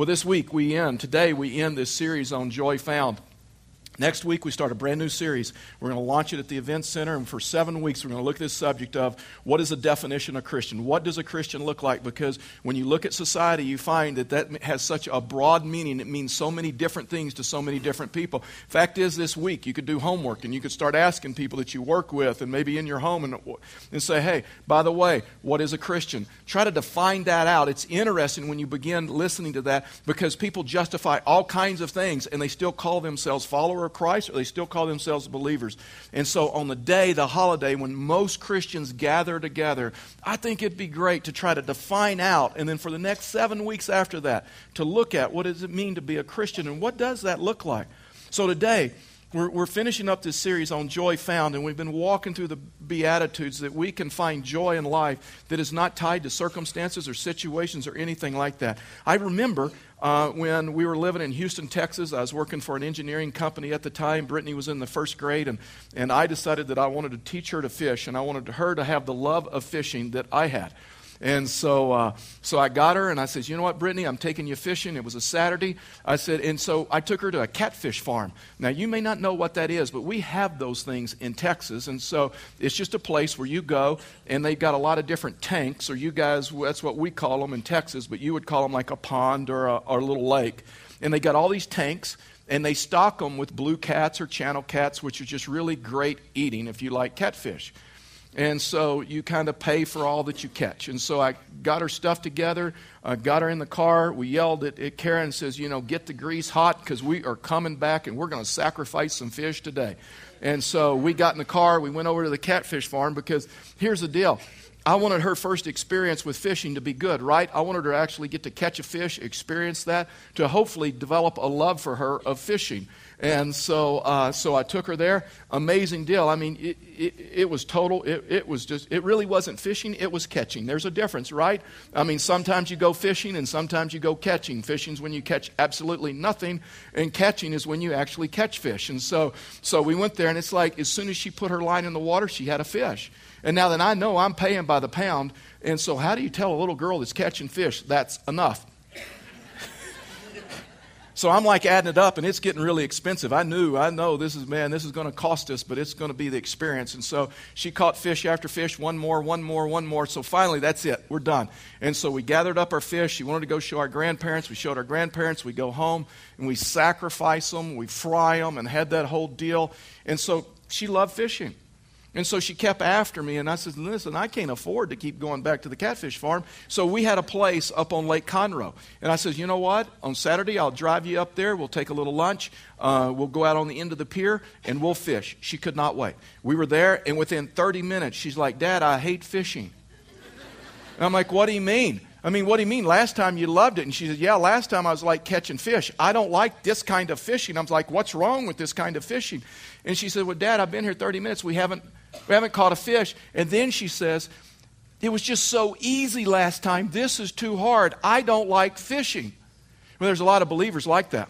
Well, this week we end, today we end this series on Joy Found. Next week, we start a brand new series. We're going to launch it at the Event Center, and for seven weeks, we're going to look at this subject of what is the definition of Christian? What does a Christian look like? Because when you look at society, you find that that has such a broad meaning. It means so many different things to so many different people. Fact is, this week, you could do homework and you could start asking people that you work with and maybe in your home and, and say, hey, by the way, what is a Christian? Try to define that out. It's interesting when you begin listening to that because people justify all kinds of things and they still call themselves follower Christ or they still call themselves believers. And so on the day, the holiday, when most Christians gather together, I think it'd be great to try to define out and then for the next seven weeks after that to look at what does it mean to be a Christian and what does that look like. So today, we're, we're, finishing up this series on joy found, and we've been walking through the Beatitudes that we can find joy in life that is not tied to circumstances or situations or anything like that. I remember uh, when we were living in Houston, Texas. I was working for an engineering company at the time. Brittany was in the first grade, and, and I decided that I wanted to teach her to fish, and I wanted her to have the love of fishing that I had. And so, uh, so I got her and I said, You know what, Brittany, I'm taking you fishing. It was a Saturday. I said, And so I took her to a catfish farm. Now, you may not know what that is, but we have those things in Texas. And so it's just a place where you go and they've got a lot of different tanks, or you guys, that's what we call them in Texas, but you would call them like a pond or a, or a little lake. And they got all these tanks and they stock them with blue cats or channel cats, which are just really great eating if you like catfish. And so you kind of pay for all that you catch. And so I got her stuff together, uh, got her in the car. We yelled at, at Karen says, you know, get the grease hot because we are coming back and we're going to sacrifice some fish today. And so we got in the car. We went over to the catfish farm because here's the deal. I wanted her first experience with fishing to be good, right? I wanted her to actually get to catch a fish, experience that, to hopefully develop a love for her of fishing. And so, uh, so I took her there. Amazing deal. I mean, it, it, it was total. It, it, was just. It really wasn't fishing. It was catching. There's a difference, right? I mean, sometimes you go fishing and sometimes you go catching. Fishing's when you catch absolutely nothing, and catching is when you actually catch fish. And so, so we went there, and it's like as soon as she put her line in the water, she had a fish. And now that I know I'm paying by the pound, and so how do you tell a little girl that's catching fish that's enough? So I'm like adding it up, and it's getting really expensive. I knew, I know this is, man, this is going to cost us, but it's going to be the experience. And so she caught fish after fish, one more, one more, one more. So finally, that's it. We're done. And so we gathered up our fish. She wanted to go show our grandparents. We showed our grandparents. We go home, and we sacrifice them, we fry them, and had that whole deal. And so she loved fishing. And so she kept after me, and I said, Listen, I can't afford to keep going back to the catfish farm. So we had a place up on Lake Conroe. And I said, You know what? On Saturday, I'll drive you up there. We'll take a little lunch. Uh, we'll go out on the end of the pier, and we'll fish. She could not wait. We were there, and within 30 minutes, she's like, Dad, I hate fishing. And I'm like, What do you mean? I mean, what do you mean? Last time you loved it. And she said, Yeah, last time I was like catching fish. I don't like this kind of fishing. I was like, What's wrong with this kind of fishing? And she said, Well, Dad, I've been here 30 minutes. We haven't we haven't caught a fish. And then she says, It was just so easy last time. This is too hard. I don't like fishing. Well, there's a lot of believers like that.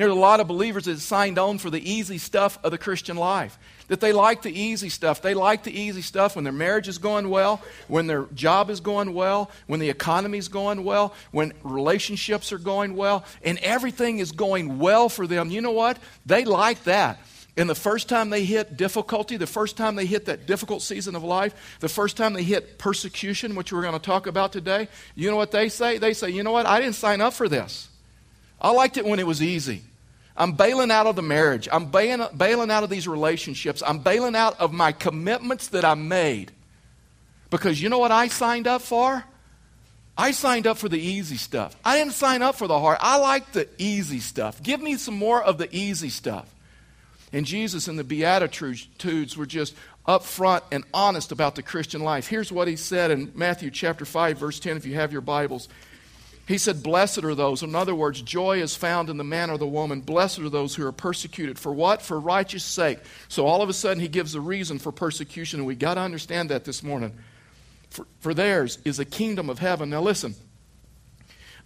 There's a lot of believers that signed on for the easy stuff of the Christian life. That they like the easy stuff. They like the easy stuff when their marriage is going well, when their job is going well, when the economy is going well, when relationships are going well, and everything is going well for them. You know what? They like that. And the first time they hit difficulty, the first time they hit that difficult season of life, the first time they hit persecution, which we're going to talk about today, you know what they say? They say, you know what? I didn't sign up for this. I liked it when it was easy. I'm bailing out of the marriage. I'm bailing, bailing out of these relationships. I'm bailing out of my commitments that I made. Because you know what I signed up for? I signed up for the easy stuff. I didn't sign up for the hard. I like the easy stuff. Give me some more of the easy stuff. And Jesus and the Beatitudes were just upfront and honest about the Christian life. Here's what he said in Matthew chapter 5, verse 10, if you have your Bibles. He said, Blessed are those. In other words, joy is found in the man or the woman. Blessed are those who are persecuted. For what? For righteous sake. So all of a sudden, he gives a reason for persecution, and we got to understand that this morning. For, for theirs is a kingdom of heaven. Now listen,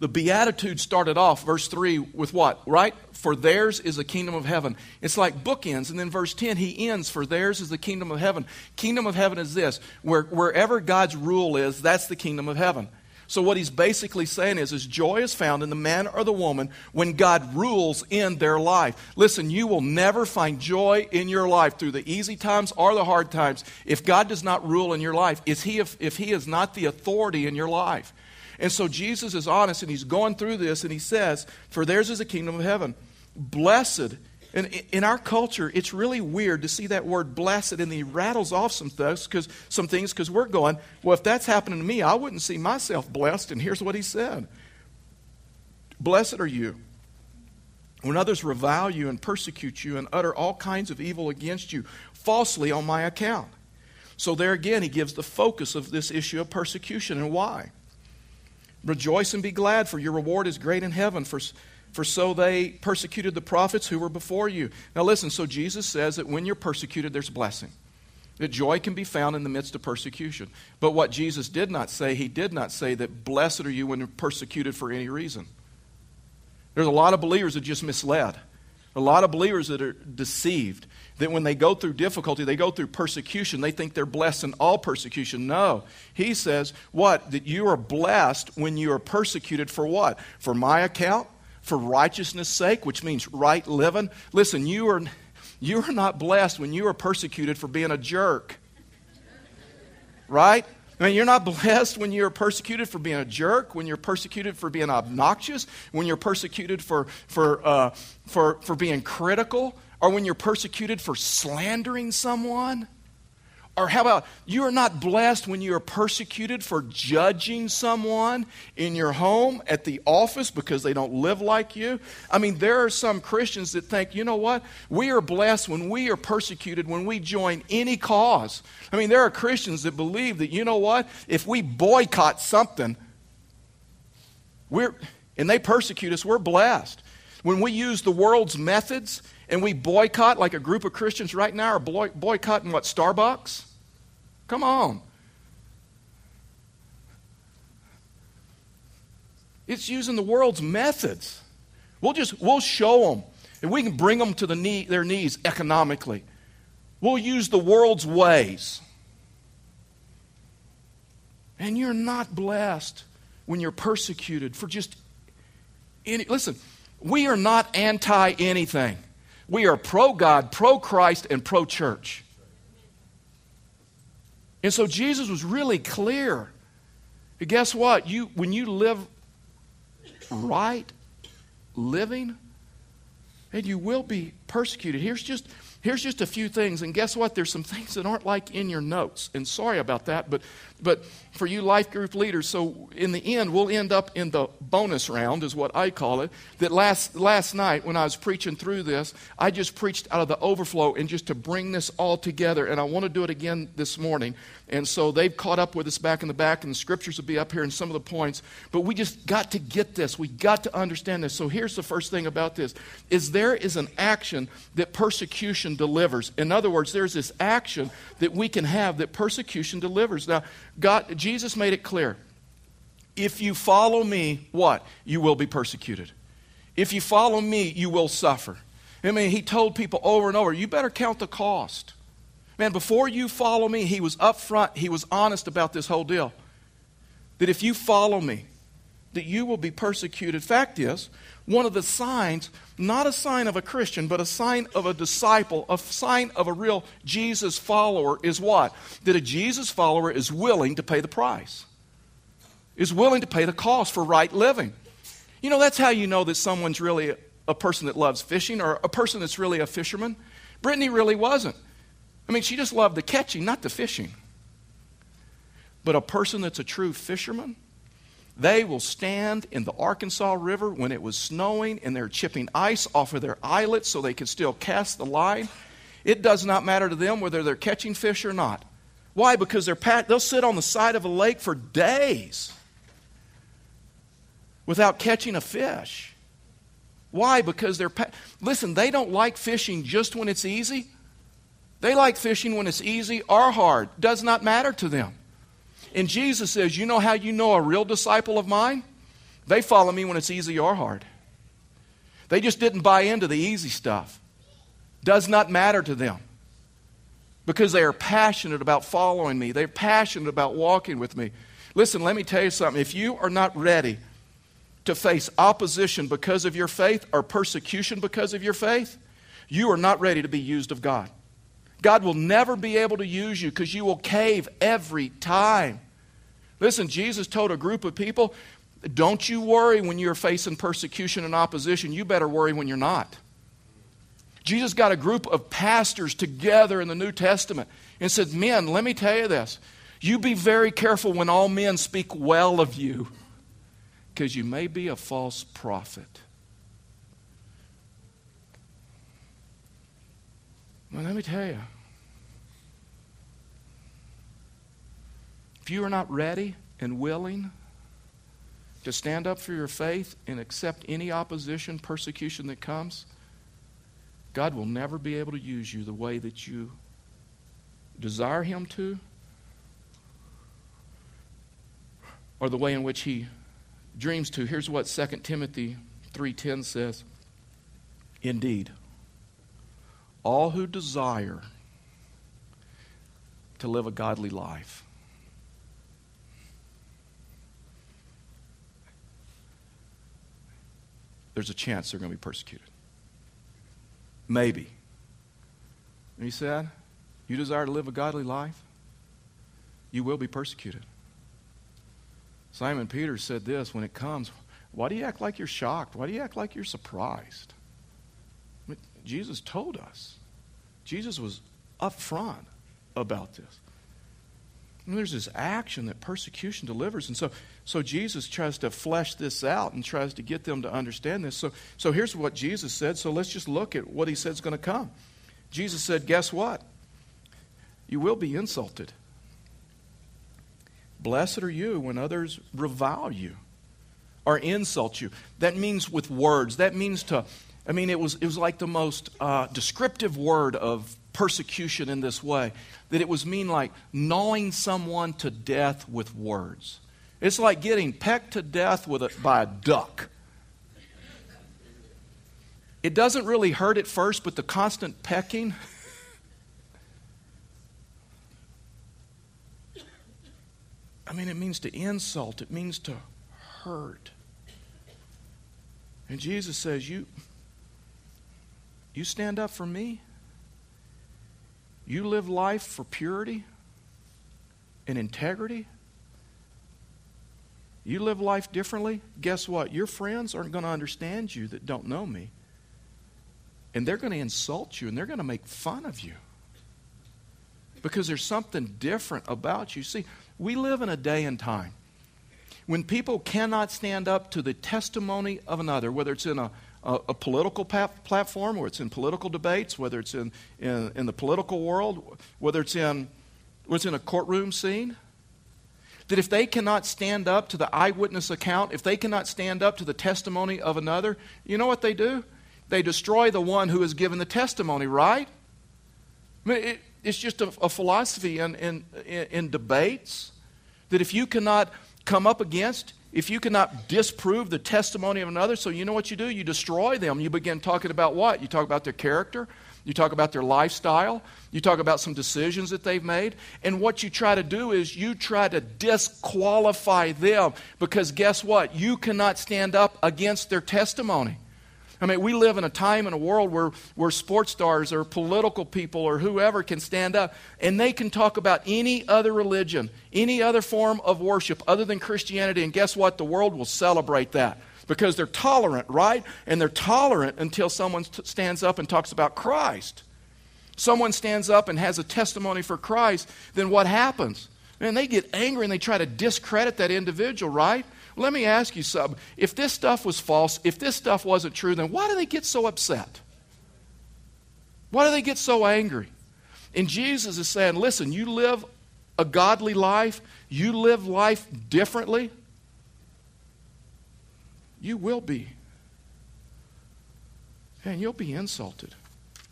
the Beatitudes started off, verse 3, with what? Right? For theirs is the kingdom of heaven. It's like bookends. And then verse 10, he ends, For theirs is the kingdom of heaven. Kingdom of heaven is this where, wherever God's rule is, that's the kingdom of heaven. So what he's basically saying is, is joy is found in the man or the woman when God rules in their life. Listen, you will never find joy in your life through the easy times or the hard times if God does not rule in your life. Is he if, if he is not the authority in your life? And so Jesus is honest and he's going through this and he says, For theirs is the kingdom of heaven. Blessed and in our culture, it's really weird to see that word blessed, and he rattles off some things because some things because we're going, well, if that's happening to me, I wouldn't see myself blessed. And here's what he said: Blessed are you when others revile you and persecute you and utter all kinds of evil against you falsely on my account. So there again, he gives the focus of this issue of persecution and why. Rejoice and be glad, for your reward is great in heaven. For for so they persecuted the prophets who were before you. Now, listen, so Jesus says that when you're persecuted, there's blessing. That joy can be found in the midst of persecution. But what Jesus did not say, he did not say that blessed are you when you're persecuted for any reason. There's a lot of believers that just misled. A lot of believers that are deceived. That when they go through difficulty, they go through persecution, they think they're blessed in all persecution. No. He says, what? That you are blessed when you are persecuted for what? For my account? for righteousness' sake, which means right living. Listen, you are, you are not blessed when you are persecuted for being a jerk. Right? I mean, you're not blessed when you're persecuted for being a jerk, when you're persecuted for being obnoxious, when you're persecuted for, for, uh, for, for being critical, or when you're persecuted for slandering someone. Or how about you are not blessed when you are persecuted for judging someone in your home, at the office, because they don't live like you? I mean, there are some Christians that think, you know what? We are blessed when we are persecuted, when we join any cause. I mean, there are Christians that believe that, you know what? If we boycott something, we're, and they persecute us, we're blessed. When we use the world's methods and we boycott, like a group of Christians right now are boycotting what, Starbucks? Come on. It's using the world's methods. We'll just we'll show them, and we can bring them to the knee, their knees economically. We'll use the world's ways. And you're not blessed when you're persecuted for just any. Listen, we are not anti anything. We are pro God, pro Christ, and pro church. And so Jesus was really clear. Guess what? You, when you live right, living, and you will be persecuted. Here's just, here's just a few things. And guess what? There's some things that aren't like in your notes. And sorry about that, but, but for you life group leaders, so in the end, we'll end up in the bonus round, is what I call it. That last, last night, when I was preaching through this, I just preached out of the overflow and just to bring this all together. And I want to do it again this morning. And so they've caught up with us back in the back, and the scriptures will be up here in some of the points. But we just got to get this. We got to understand this. So here's the first thing about this is there is an action that persecution delivers. In other words, there's this action that we can have that persecution delivers. Now, God, Jesus made it clear. If you follow me, what? You will be persecuted. If you follow me, you will suffer. I mean, he told people over and over, you better count the cost. Man, before you follow me, he was upfront, he was honest about this whole deal. That if you follow me, that you will be persecuted. Fact is, one of the signs, not a sign of a Christian, but a sign of a disciple, a sign of a real Jesus follower, is what? That a Jesus follower is willing to pay the price, is willing to pay the cost for right living. You know, that's how you know that someone's really a person that loves fishing or a person that's really a fisherman. Brittany really wasn't. I mean, she just loved the catching, not the fishing. But a person that's a true fisherman, they will stand in the Arkansas River when it was snowing and they're chipping ice off of their eyelets so they can still cast the line. It does not matter to them whether they're catching fish or not. Why? Because they're pat- they'll sit on the side of a lake for days without catching a fish. Why? Because they're. Pa- Listen, they don't like fishing just when it's easy. They like fishing when it's easy or hard. Does not matter to them. And Jesus says, You know how you know a real disciple of mine? They follow me when it's easy or hard. They just didn't buy into the easy stuff. Does not matter to them. Because they are passionate about following me. They're passionate about walking with me. Listen, let me tell you something. If you are not ready to face opposition because of your faith or persecution because of your faith, you are not ready to be used of God. God will never be able to use you because you will cave every time. Listen, Jesus told a group of people, don't you worry when you're facing persecution and opposition. You better worry when you're not. Jesus got a group of pastors together in the New Testament and said, Men, let me tell you this. You be very careful when all men speak well of you because you may be a false prophet. Well, let me tell you. If you are not ready and willing to stand up for your faith and accept any opposition, persecution that comes, God will never be able to use you the way that you desire Him to or the way in which He dreams to. Here's what 2 Timothy 3:10 says. Indeed, all who desire to live a godly life there's a chance they're going to be persecuted. Maybe. And he said, You desire to live a godly life? You will be persecuted. Simon Peter said this when it comes Why do you act like you're shocked? Why do you act like you're surprised? I mean, Jesus told us. Jesus was upfront about this. And there's this action that persecution delivers. And so, so Jesus tries to flesh this out and tries to get them to understand this. So, so here's what Jesus said. So let's just look at what he said is going to come. Jesus said, Guess what? You will be insulted. Blessed are you when others revile you or insult you. That means with words. That means to, I mean, it was, it was like the most uh, descriptive word of persecution in this way that it was mean like gnawing someone to death with words. It's like getting pecked to death with a, by a duck. It doesn't really hurt at first, but the constant pecking. I mean, it means to insult, it means to hurt. And Jesus says, You, you stand up for me? You live life for purity and integrity? You live life differently? Guess what? Your friends aren't going to understand you that don't know me. And they're going to insult you and they're going to make fun of you. Because there's something different about you. See, we live in a day and time when people cannot stand up to the testimony of another, whether it's in a, a, a political pa- platform, whether it's in political debates, whether it's in, in, in the political world, whether it's in, whether it's in a courtroom scene, that if they cannot stand up to the eyewitness account, if they cannot stand up to the testimony of another, you know what they do? They destroy the one who has given the testimony, right? I mean, it, it's just a, a philosophy in, in, in debates that if you cannot come up against, if you cannot disprove the testimony of another, so you know what you do? You destroy them. You begin talking about what? You talk about their character, you talk about their lifestyle, you talk about some decisions that they've made, and what you try to do is you try to disqualify them because guess what? You cannot stand up against their testimony. I mean, we live in a time in a world where, where sports stars or political people or whoever can stand up and they can talk about any other religion, any other form of worship other than Christianity. And guess what? The world will celebrate that because they're tolerant, right? And they're tolerant until someone t- stands up and talks about Christ. Someone stands up and has a testimony for Christ, then what happens? And they get angry and they try to discredit that individual, right? Let me ask you something. If this stuff was false, if this stuff wasn't true, then why do they get so upset? Why do they get so angry? And Jesus is saying, listen, you live a godly life, you live life differently, you will be. And you'll be insulted.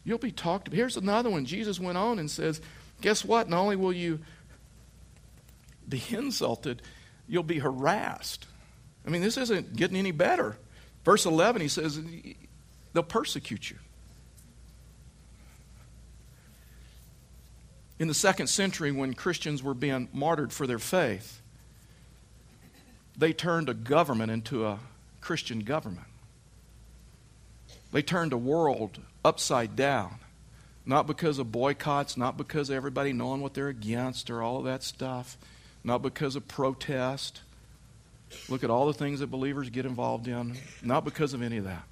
You'll be talked about. Here's another one. Jesus went on and says, Guess what? Not only will you be insulted, you'll be harassed. I mean, this isn't getting any better. Verse 11, he says, they'll persecute you. In the second century, when Christians were being martyred for their faith, they turned a government into a Christian government. They turned a world upside down. Not because of boycotts, not because of everybody knowing what they're against or all of that stuff, not because of protest. Look at all the things that believers get involved in, not because of any of that.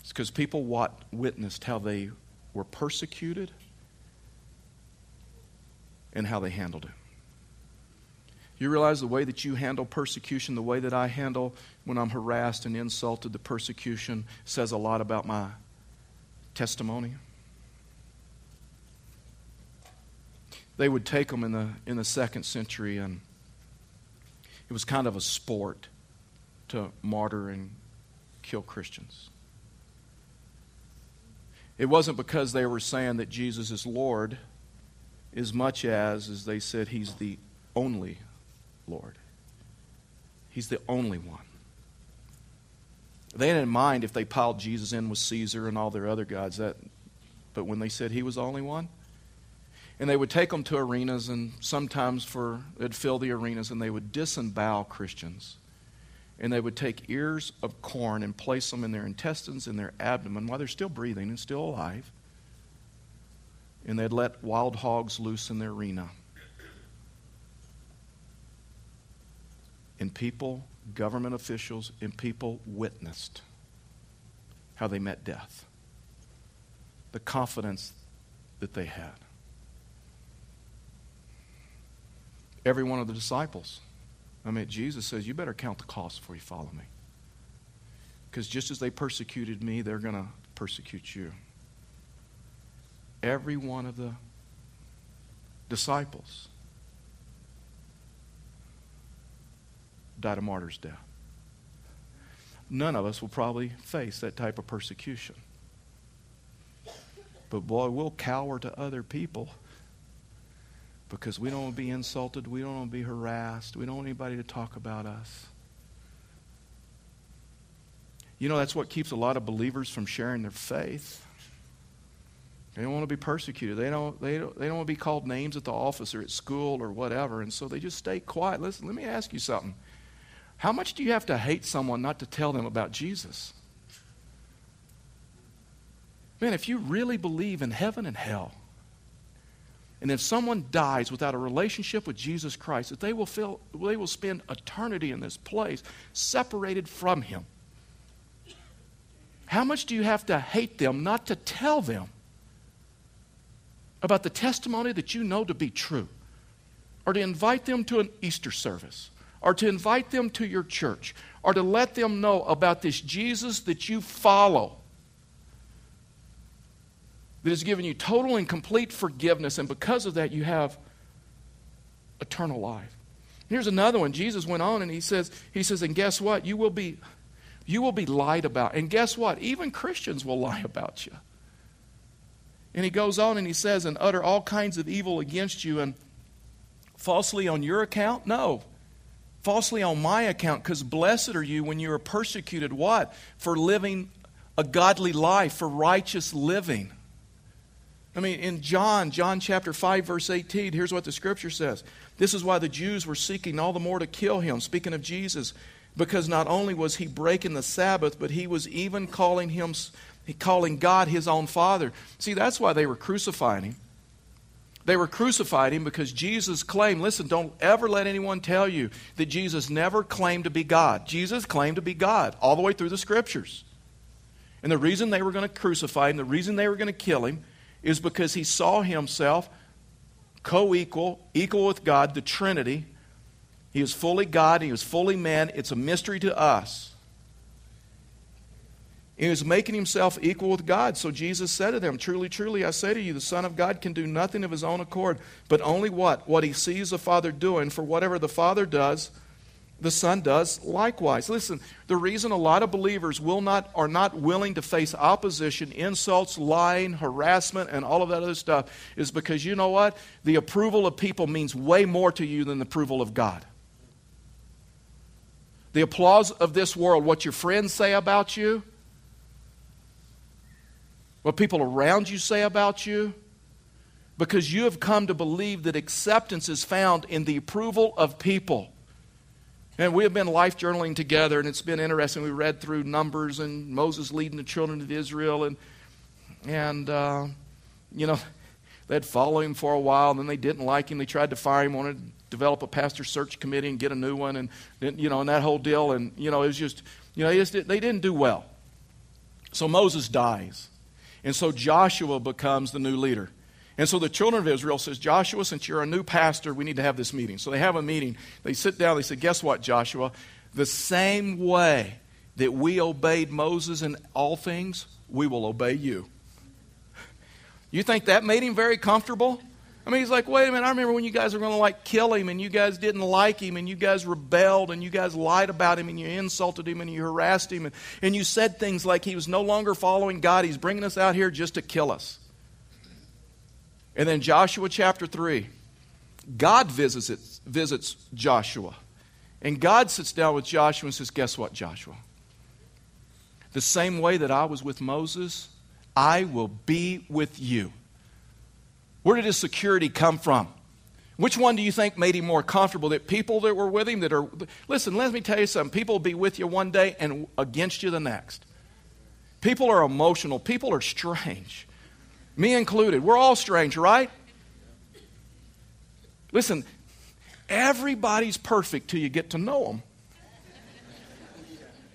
It's because people witnessed how they were persecuted and how they handled it. You realize the way that you handle persecution, the way that I handle when I'm harassed and insulted, the persecution says a lot about my testimony. They would take them in the, in the second century, and it was kind of a sport to martyr and kill Christians. It wasn't because they were saying that Jesus is Lord as much as as they said he's the only Lord. He's the only one. They didn't mind if they piled Jesus in with Caesar and all their other gods. That, but when they said he was the only one, and they would take them to arenas, and sometimes for they'd fill the arenas, and they would disembowel Christians, and they would take ears of corn and place them in their intestines in their abdomen while they're still breathing and still alive, and they'd let wild hogs loose in the arena. And people, government officials, and people witnessed how they met death, the confidence that they had. Every one of the disciples. I mean, Jesus says, You better count the cost before you follow me. Because just as they persecuted me, they're going to persecute you. Every one of the disciples died a martyr's death. None of us will probably face that type of persecution. But boy, we'll cower to other people because we don't want to be insulted. We don't want to be harassed. We don't want anybody to talk about us. You know, that's what keeps a lot of believers from sharing their faith. They don't want to be persecuted. They don't, they, don't, they don't want to be called names at the office or at school or whatever. And so they just stay quiet. Listen, let me ask you something. How much do you have to hate someone not to tell them about Jesus? Man, if you really believe in heaven and hell, and if someone dies without a relationship with Jesus Christ, that they will, feel, they will spend eternity in this place separated from Him. How much do you have to hate them not to tell them about the testimony that you know to be true? Or to invite them to an Easter service? or to invite them to your church or to let them know about this Jesus that you follow that has given you total and complete forgiveness, and because of that, you have eternal life. Here's another one. Jesus went on and he says, he says, and guess what? You will be you will be lied about. And guess what? Even Christians will lie about you. And he goes on and he says, and utter all kinds of evil against you and falsely on your account? No falsely on my account, because blessed are you when you are persecuted. What? For living a godly life, for righteous living. I mean, in John, John chapter 5, verse 18, here's what the scripture says. This is why the Jews were seeking all the more to kill him, speaking of Jesus, because not only was he breaking the Sabbath, but he was even calling him calling God his own father. See, that's why they were crucifying him. They were crucifying him because Jesus claimed, listen, don't ever let anyone tell you that Jesus never claimed to be God. Jesus claimed to be God all the way through the scriptures. And the reason they were going to crucify him, the reason they were going to kill him, is because he saw himself co equal, equal with God, the Trinity. He was fully God, he was fully man. It's a mystery to us. He was making himself equal with God. So Jesus said to them, Truly, truly, I say to you, the Son of God can do nothing of his own accord, but only what? What he sees the Father doing. For whatever the Father does, the Son does likewise. Listen, the reason a lot of believers will not, are not willing to face opposition, insults, lying, harassment, and all of that other stuff is because you know what? The approval of people means way more to you than the approval of God. The applause of this world, what your friends say about you, what people around you say about you, because you have come to believe that acceptance is found in the approval of people. And we have been life journaling together, and it's been interesting. We read through Numbers and Moses leading the children of Israel, and and uh, you know they'd follow him for a while, and then they didn't like him. They tried to fire him, wanted to develop a pastor search committee and get a new one, and then, you know, and that whole deal. And you know, it was just you know just, they didn't do well. So Moses dies, and so Joshua becomes the new leader. And so the children of Israel says, Joshua, since you're a new pastor, we need to have this meeting. So they have a meeting. They sit down. They say, guess what, Joshua? The same way that we obeyed Moses in all things, we will obey you. You think that made him very comfortable? I mean, he's like, wait a minute, I remember when you guys were going to like kill him and you guys didn't like him and you guys rebelled and you guys lied about him and you insulted him and you harassed him and, and you said things like he was no longer following God. He's bringing us out here just to kill us. And then Joshua chapter 3, God visits, it, visits Joshua. And God sits down with Joshua and says, Guess what, Joshua? The same way that I was with Moses, I will be with you. Where did his security come from? Which one do you think made him more comfortable? That people that were with him that are. Listen, let me tell you something. People will be with you one day and against you the next. People are emotional, people are strange. Me included. We're all strange, right? Listen, everybody's perfect till you get to know them.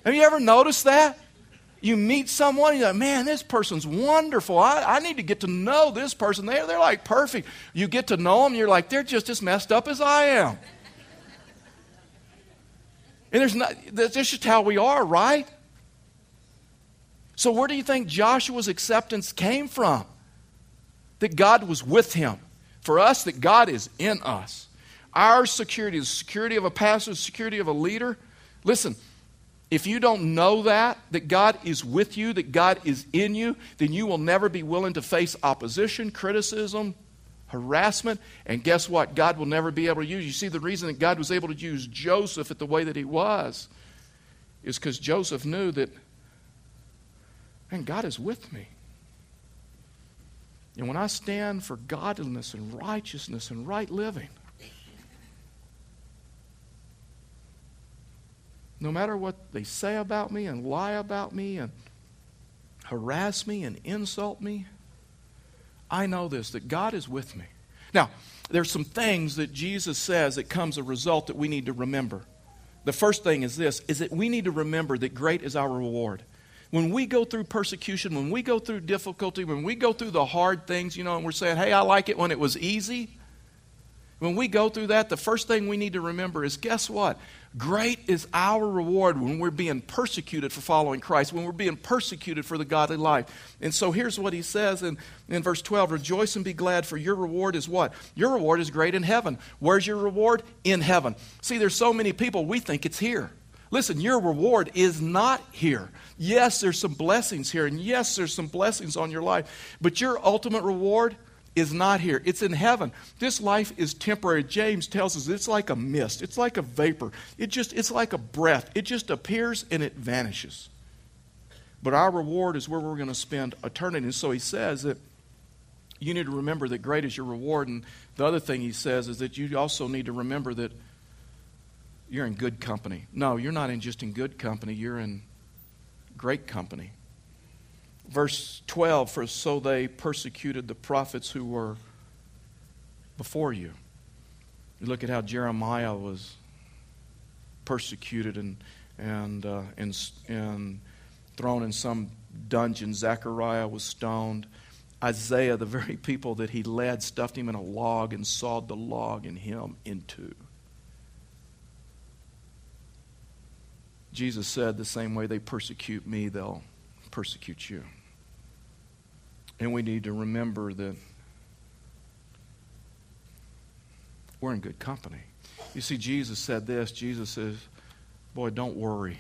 Have you ever noticed that? You meet someone, you're like, man, this person's wonderful. I, I need to get to know this person. They're, they're like perfect. You get to know them, you're like, they're just as messed up as I am. And there's not, that's just how we are, right? So, where do you think Joshua's acceptance came from? That God was with him. For us, that God is in us. Our security, the security of a pastor, the security of a leader. Listen, if you don't know that, that God is with you, that God is in you, then you will never be willing to face opposition, criticism, harassment. And guess what? God will never be able to use you. See, the reason that God was able to use Joseph at the way that he was is because Joseph knew that, man, God is with me. And when I stand for godliness and righteousness and right living, no matter what they say about me and lie about me and harass me and insult me, I know this that God is with me. Now, there's some things that Jesus says that comes a result that we need to remember. The first thing is this is that we need to remember that great is our reward when we go through persecution, when we go through difficulty, when we go through the hard things, you know, and we're saying, hey, I like it when it was easy. When we go through that, the first thing we need to remember is guess what? Great is our reward when we're being persecuted for following Christ, when we're being persecuted for the godly life. And so here's what he says in, in verse 12 Rejoice and be glad, for your reward is what? Your reward is great in heaven. Where's your reward? In heaven. See, there's so many people, we think it's here. Listen, your reward is not here. Yes, there's some blessings here, and yes, there's some blessings on your life, but your ultimate reward is not here. It's in heaven. This life is temporary. James tells us it's like a mist. It's like a vapor. It just it's like a breath. It just appears and it vanishes. But our reward is where we're going to spend eternity. And so he says that you need to remember that great is your reward. And the other thing he says is that you also need to remember that you're in good company. No, you're not in just in good company, you're in great company. Verse 12 For so they persecuted the prophets who were before you. You look at how Jeremiah was persecuted and, and, uh, and, and thrown in some dungeon. Zechariah was stoned. Isaiah, the very people that he led, stuffed him in a log and sawed the log in him in Jesus said, the same way they persecute me, they'll persecute you. And we need to remember that we're in good company. You see, Jesus said this Jesus says, Boy, don't worry.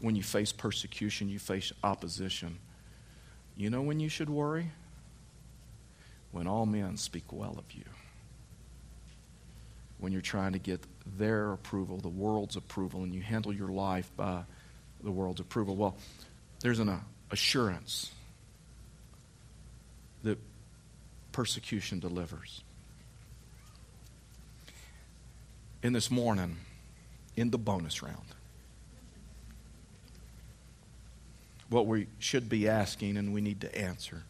When you face persecution, you face opposition. You know when you should worry? When all men speak well of you when you're trying to get their approval, the world's approval, and you handle your life by the world's approval. Well, there's an uh, assurance that persecution delivers. In this morning, in the bonus round. What we should be asking and we need to answer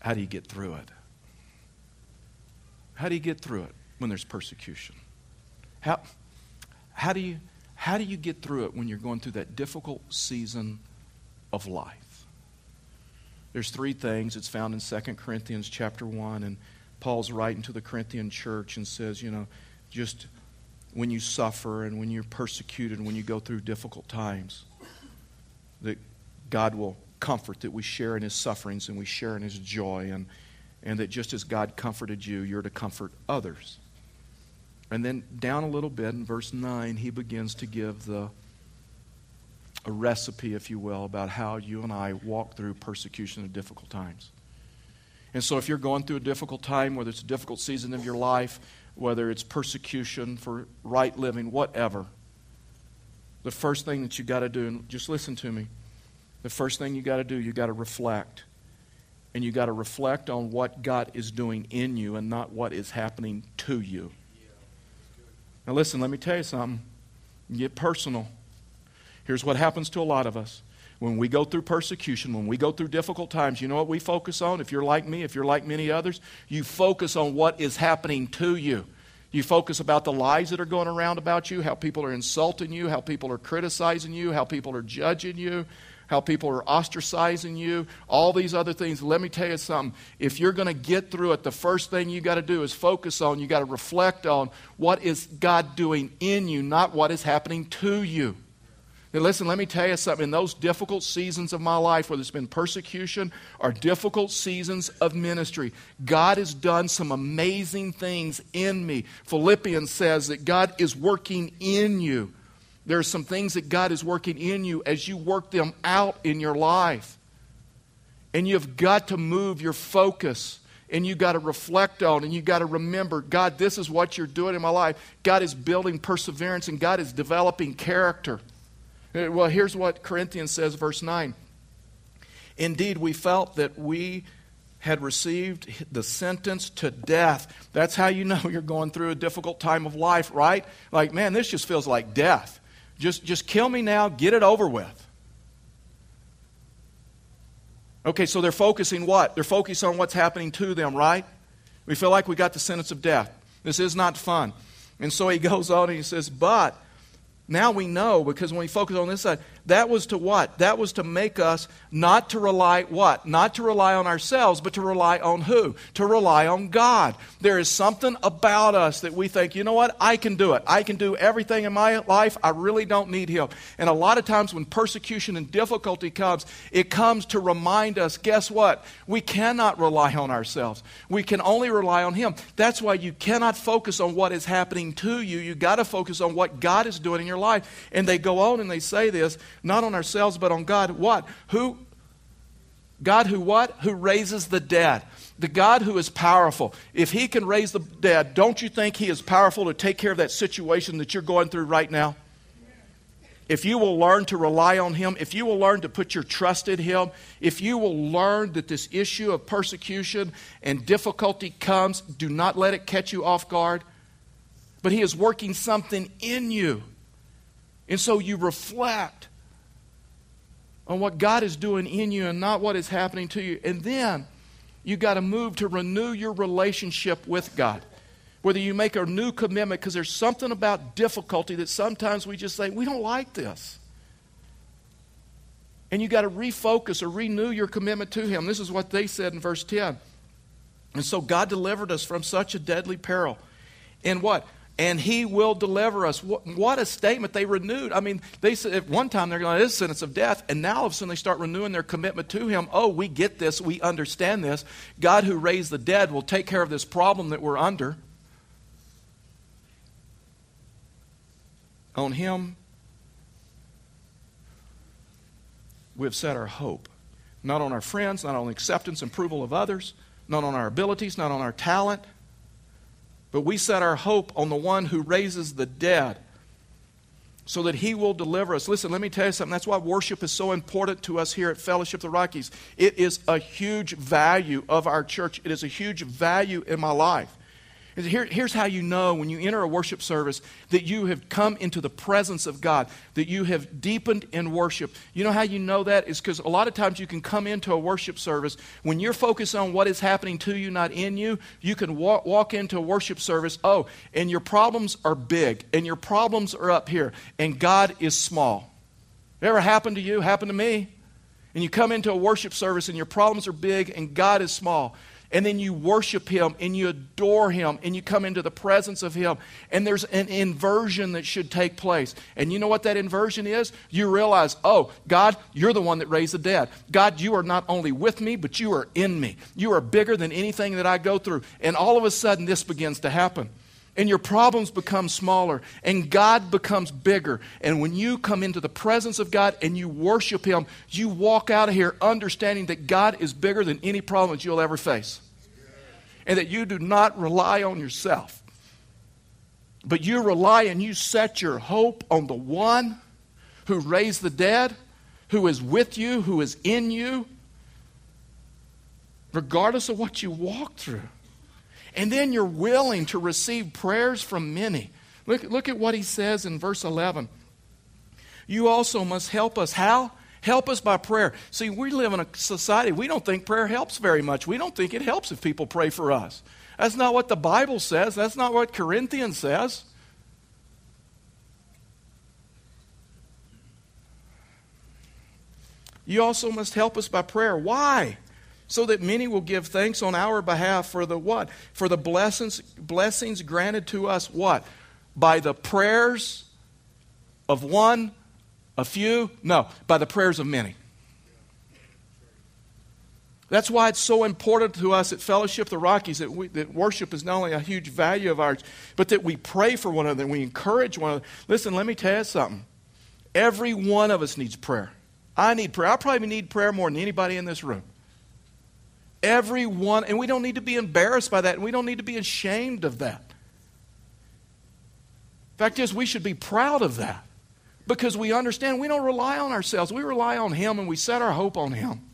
how do you get through it? How do you get through it when there's persecution? How, how, do you, how do you get through it when you're going through that difficult season of life? There's three things. It's found in 2 Corinthians chapter 1, and Paul's writing to the Corinthian church and says, you know, just when you suffer and when you're persecuted and when you go through difficult times, that God will comfort, that we share in his sufferings and we share in his joy, and, and that just as God comforted you, you're to comfort others. And then down a little bit in verse 9, he begins to give the a recipe, if you will, about how you and I walk through persecution and difficult times. And so, if you're going through a difficult time, whether it's a difficult season of your life, whether it's persecution for right living, whatever, the first thing that you got to do, and just listen to me, the first thing you got to do, you got to reflect. And you got to reflect on what God is doing in you and not what is happening to you. Now, listen, let me tell you something. Get personal. Here's what happens to a lot of us. When we go through persecution, when we go through difficult times, you know what we focus on? If you're like me, if you're like many others, you focus on what is happening to you. You focus about the lies that are going around about you, how people are insulting you, how people are criticizing you, how people are judging you, how people are ostracizing you, all these other things. Let me tell you something. If you're going to get through it, the first thing you got to do is focus on, you got to reflect on what is God doing in you, not what is happening to you. Now, listen, let me tell you something. In those difficult seasons of my life, whether it's been persecution or difficult seasons of ministry, God has done some amazing things in me. Philippians says that God is working in you. There are some things that God is working in you as you work them out in your life. And you've got to move your focus and you've got to reflect on and you've got to remember God, this is what you're doing in my life. God is building perseverance and God is developing character. Uh, well, here's what Corinthians says, verse 9. Indeed, we felt that we had received the sentence to death. That's how you know you're going through a difficult time of life, right? Like, man, this just feels like death. Just, just kill me now, get it over with. Okay, so they're focusing what? They're focused on what's happening to them, right? We feel like we got the sentence of death. This is not fun. And so he goes on and he says, But now we know because when we focus on this side, that was to what? That was to make us not to rely what? Not to rely on ourselves, but to rely on who? To rely on God. There is something about us that we think, you know what? I can do it. I can do everything in my life. I really don't need help. And a lot of times when persecution and difficulty comes, it comes to remind us, guess what? We cannot rely on ourselves. We can only rely on Him. That's why you cannot focus on what is happening to you. You got to focus on what God is doing in your life. And they go on and they say this not on ourselves, but on God. What? Who? God who what? Who raises the dead. The God who is powerful. If he can raise the dead, don't you think he is powerful to take care of that situation that you're going through right now? If you will learn to rely on him, if you will learn to put your trust in him, if you will learn that this issue of persecution and difficulty comes, do not let it catch you off guard. But he is working something in you. And so you reflect on what God is doing in you and not what is happening to you. And then you got to move to renew your relationship with God. Whether you make a new commitment, because there's something about difficulty that sometimes we just say, we don't like this. And you got to refocus or renew your commitment to Him. This is what they said in verse 10. And so God delivered us from such a deadly peril. And what? And he will deliver us. What, what, a statement they renewed. I mean, they said at one time they're going, to this sentence of death, and now all of a sudden they start renewing their commitment to him. Oh, we get this, we understand this. God who raised the dead will take care of this problem that we're under. On him, we have set our hope. Not on our friends, not on acceptance and approval of others, not on our abilities, not on our talent but we set our hope on the one who raises the dead so that he will deliver us. Listen, let me tell you something. That's why worship is so important to us here at Fellowship of the Rockies. It is a huge value of our church, it is a huge value in my life. Here, here's how you know when you enter a worship service that you have come into the presence of God, that you have deepened in worship. You know how you know that? Is because a lot of times you can come into a worship service when you're focused on what is happening to you, not in you. You can walk, walk into a worship service, oh, and your problems are big, and your problems are up here, and God is small. Ever happened to you? Happened to me? And you come into a worship service and your problems are big and God is small and then you worship Him and you adore Him and you come into the presence of Him. And there's an inversion that should take place. And you know what that inversion is? You realize, oh, God, you're the one that raised the dead. God, you are not only with me, but you are in me. You are bigger than anything that I go through. And all of a sudden, this begins to happen and your problems become smaller and God becomes bigger. And when you come into the presence of God and you worship Him, you walk out of here understanding that God is bigger than any problem that you'll ever face. And that you do not rely on yourself, but you rely and you set your hope on the one who raised the dead, who is with you, who is in you, regardless of what you walk through. And then you're willing to receive prayers from many. Look, look at what he says in verse 11. You also must help us. How? Help us by prayer. See, we live in a society, we don't think prayer helps very much. We don't think it helps if people pray for us. That's not what the Bible says, that's not what Corinthians says. You also must help us by prayer. Why? So that many will give thanks on our behalf for the what? For the blessings, blessings granted to us what? By the prayers of one, a few? No, by the prayers of many. That's why it's so important to us at Fellowship the Rockies that, we, that worship is not only a huge value of ours, but that we pray for one another and we encourage one another. Listen, let me tell you something. Every one of us needs prayer. I need prayer. I probably need prayer more than anybody in this room. Everyone, and we don't need to be embarrassed by that, and we don't need to be ashamed of that. Fact is, we should be proud of that because we understand we don't rely on ourselves. We rely on Him and we set our hope on Him.